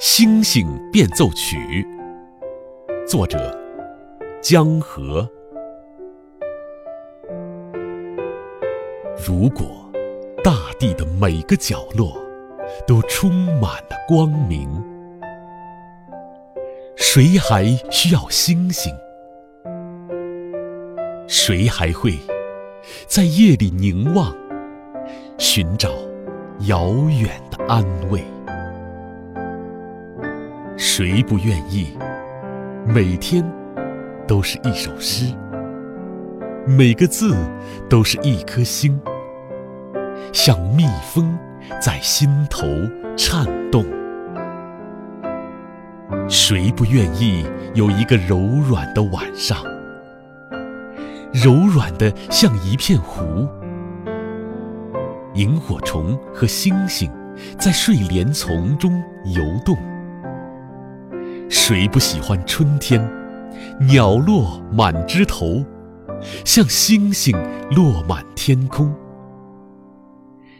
星星变奏曲，作者江河。如果大地的每个角落都充满了光明，谁还需要星星？谁还会在夜里凝望，寻找遥远的安慰？谁不愿意每天都是一首诗，每个字都是一颗星，像蜜蜂在心头颤动？谁不愿意有一个柔软的晚上，柔软的像一片湖？萤火虫和星星在睡莲丛中游动。谁不喜欢春天，鸟落满枝头，像星星落满天空。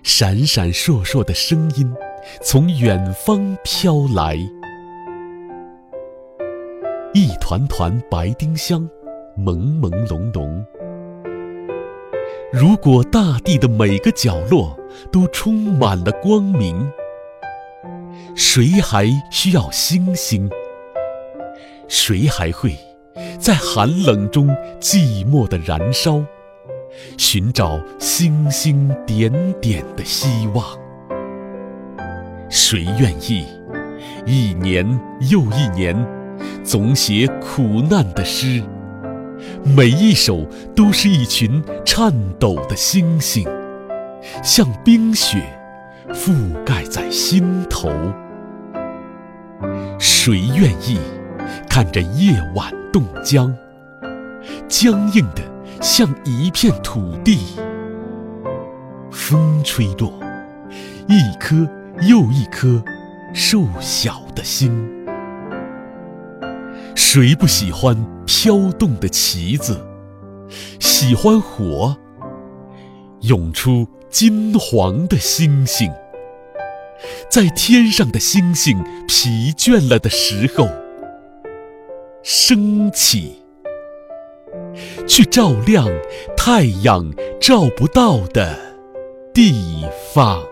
闪闪烁烁的声音从远方飘来，一团团白丁香，朦朦胧胧。如果大地的每个角落都充满了光明，谁还需要星星？谁还会在寒冷中寂寞的燃烧，寻找星星点点的希望？谁愿意一年又一年总写苦难的诗？每一首都是一群颤抖的星星，像冰雪覆盖在心头。谁愿意？看着夜晚冻僵，僵硬的像一片土地。风吹落，一颗又一颗瘦小的心。谁不喜欢飘动的旗子？喜欢火，涌出金黄的星星。在天上的星星疲倦了的时候。升起，去照亮太阳照不到的地方。